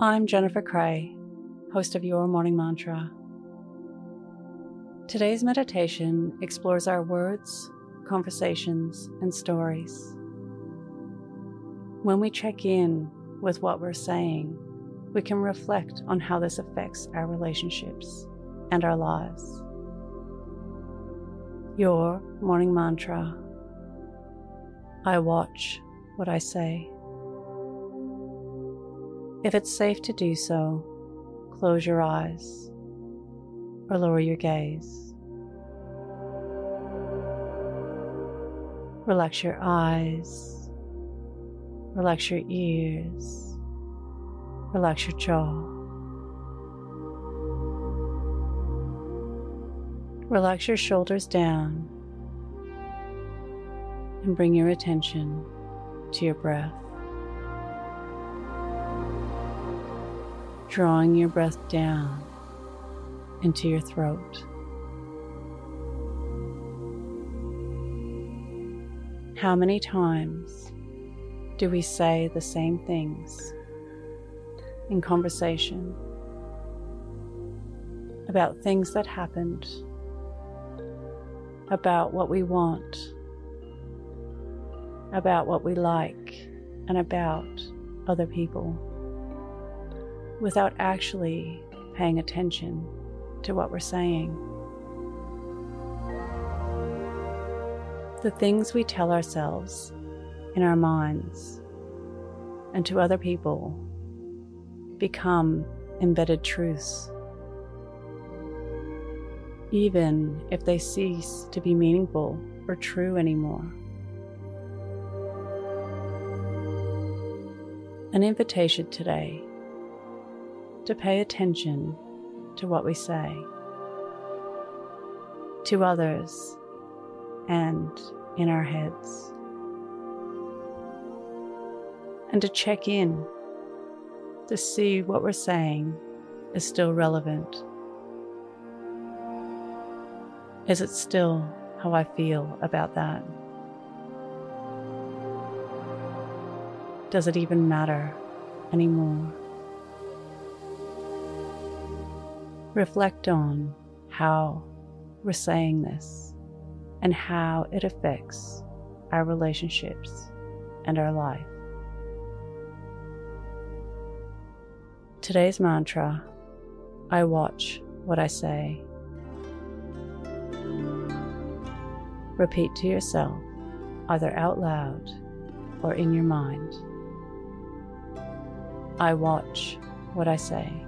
I'm Jennifer Cray, host of Your Morning Mantra. Today's meditation explores our words, conversations, and stories. When we check in with what we're saying, we can reflect on how this affects our relationships and our lives. Your morning mantra I watch what I say. If it's safe to do so, close your eyes or lower your gaze. Relax your eyes, relax your ears, relax your jaw. Relax your shoulders down and bring your attention to your breath. Drawing your breath down into your throat. How many times do we say the same things in conversation about things that happened, about what we want, about what we like, and about other people? Without actually paying attention to what we're saying. The things we tell ourselves in our minds and to other people become embedded truths, even if they cease to be meaningful or true anymore. An invitation today to pay attention to what we say to others and in our heads, and to check in to see what we're saying is still relevant. Is it still how I feel about that? Does it even matter anymore? Reflect on how we're saying this and how it affects our relationships and our life. Today's mantra I watch what I say. Repeat to yourself, either out loud or in your mind. I watch what I say.